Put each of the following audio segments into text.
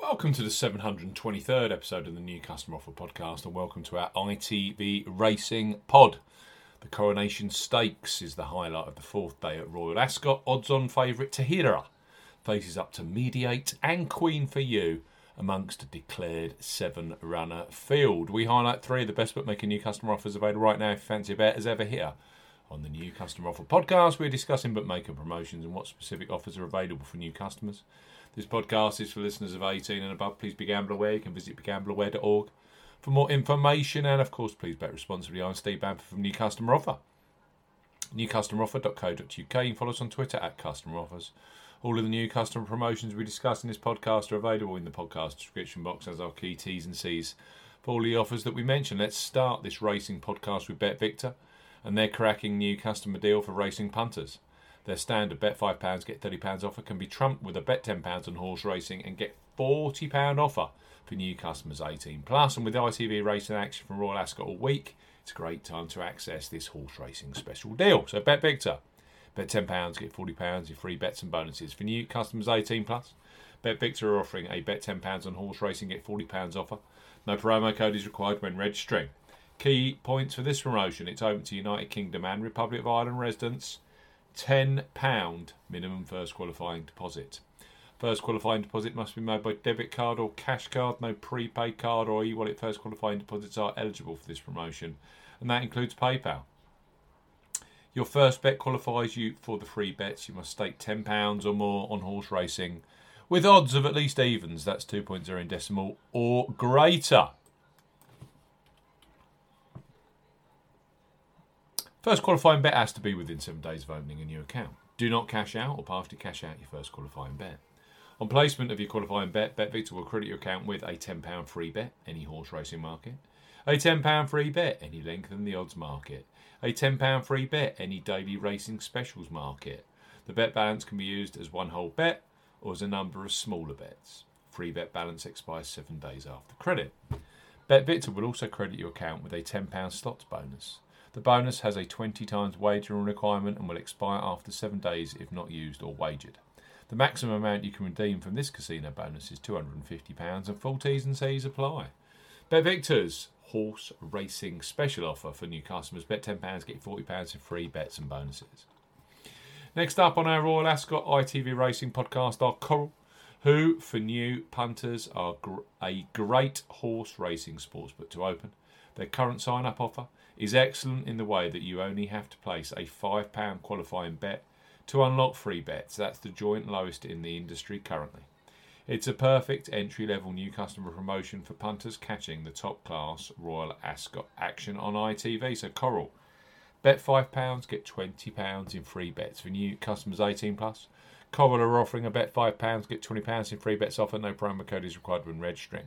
Welcome to the 723rd episode of the New Customer Offer Podcast, and welcome to our ITV Racing Pod. The Coronation Stakes is the highlight of the fourth day at Royal Ascot. Odds on favourite Tahiyra faces up to Mediate and Queen for You amongst a declared seven runner field. We highlight three of the best bookmaking new customer offers available right now if fancy a bet as ever here. On the New Customer Offer Podcast, we're discussing bookmaker promotions and what specific offers are available for new customers. This podcast is for listeners of 18 and above. Please be gamble aware. You can visit begambleaware.org for more information. And of course, please bet responsibly. I'm Steve Bamford from New Customer Offer. NewCustomeroffer.co.uk. You can follow us on Twitter at Customer Offers. All of the new customer promotions we discuss in this podcast are available in the podcast description box as our key T's and C's for all the offers that we mention. Let's start this racing podcast with Bet Victor and their cracking new customer deal for racing punters. Their standard bet £5, get £30 offer can be trumped with a bet £10 on horse racing and get £40 offer for new customers 18 plus. And with ITV racing action from Royal Ascot all week, it's a great time to access this horse racing special deal. So bet Victor. Bet £10, get £40 in free bets and bonuses. For new customers 18 plus, Bet Victor are offering a bet £10 on horse racing, get £40 offer. No promo code is required when registering. Key points for this promotion it's open to United Kingdom and Republic of Ireland residents. £10 minimum first qualifying deposit. First qualifying deposit must be made by debit card or cash card. No prepaid card or e wallet first qualifying deposits are eligible for this promotion, and that includes PayPal. Your first bet qualifies you for the free bets. You must stake £10 or more on horse racing with odds of at least evens, that's 2.0 in decimal, or greater. First qualifying bet has to be within seven days of opening a new account. Do not cash out or partially cash out your first qualifying bet. On placement of your qualifying bet, BetVictor will credit your account with a £10 free bet, any horse racing market, a £10 free bet, any length in the odds market, a £10 free bet, any daily racing specials market. The bet balance can be used as one whole bet or as a number of smaller bets. Free bet balance expires seven days after credit. BetVictor will also credit your account with a £10 slots bonus. The bonus has a 20 times wagering requirement and will expire after seven days if not used or wagered. The maximum amount you can redeem from this casino bonus is £250 and full T's and C's apply. BetVictor's horse racing special offer for new customers. Bet £10, get £40 in free bets and bonuses. Next up on our Royal Ascot ITV Racing podcast are Coral, who, for new punters, are a great horse racing sportsbook to open. Their current sign up offer is excellent in the way that you only have to place a £5 qualifying bet to unlock free bets. That's the joint lowest in the industry currently. It's a perfect entry level new customer promotion for punters catching the top class Royal Ascot action on ITV. So, Coral, bet £5, get £20 in free bets for new customers 18 plus. Coral are offering a bet £5, get £20 in free bets offer. No promo code is required when registering.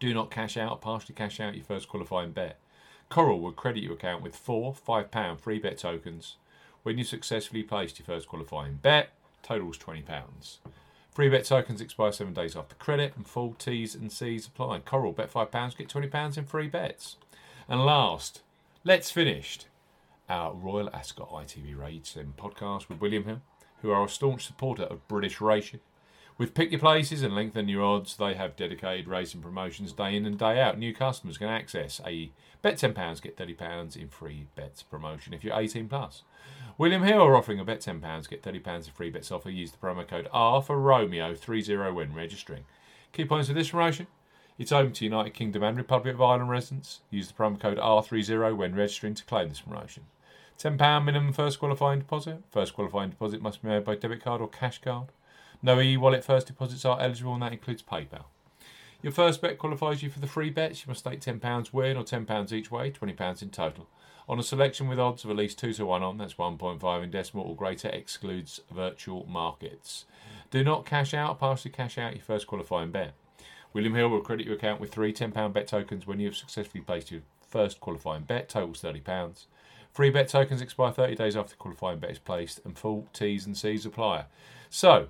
Do not cash out partially cash out your first qualifying bet. Coral will credit your account with four £5 free bet tokens when you successfully placed your first qualifying bet, totals £20. Free bet tokens expire seven days after credit, and full T's and C's apply. Coral, bet £5, get £20 in free bets. And last, let's finish our Royal Ascot ITV Racing podcast with William Hill, who are a staunch supporter of British racing. With pick your places and lengthen your odds, they have dedicated racing promotions day in and day out. New customers can access a bet £10, get £30 in free bets promotion if you're 18 plus. William Hill are offering a bet £10, get £30 in free bets offer. Use the promo code R for Romeo 30 when registering. Key points of this promotion it's open to United Kingdom and Republic of Ireland residents. Use the promo code R30 when registering to claim this promotion. £10 minimum first qualifying deposit. First qualifying deposit must be made by debit card or cash card. No e-wallet first deposits are eligible and that includes PayPal. Your first bet qualifies you for the free bets. You must stake £10 win or £10 each way, £20 in total. On a selection with odds of at least 2 to 1 on, that's 1.5 in decimal or greater, excludes virtual markets. Do not cash out, partially cash out your first qualifying bet. William Hill will credit your account with three £10 bet tokens when you have successfully placed your first qualifying bet, totals £30. Free bet tokens expire 30 days after qualifying bet is placed, and full T's and C's apply. So,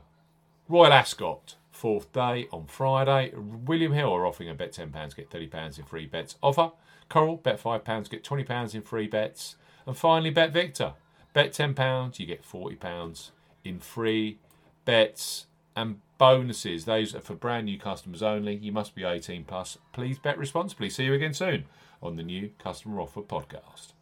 Royal Ascot, fourth day on Friday. William Hill are offering a bet £10, get £30 in free bets offer. Coral, bet £5, get £20 in free bets. And finally, Bet Victor, bet £10, you get £40 in free bets and bonuses. Those are for brand new customers only. You must be 18 plus. Please bet responsibly. See you again soon on the new Customer Offer Podcast.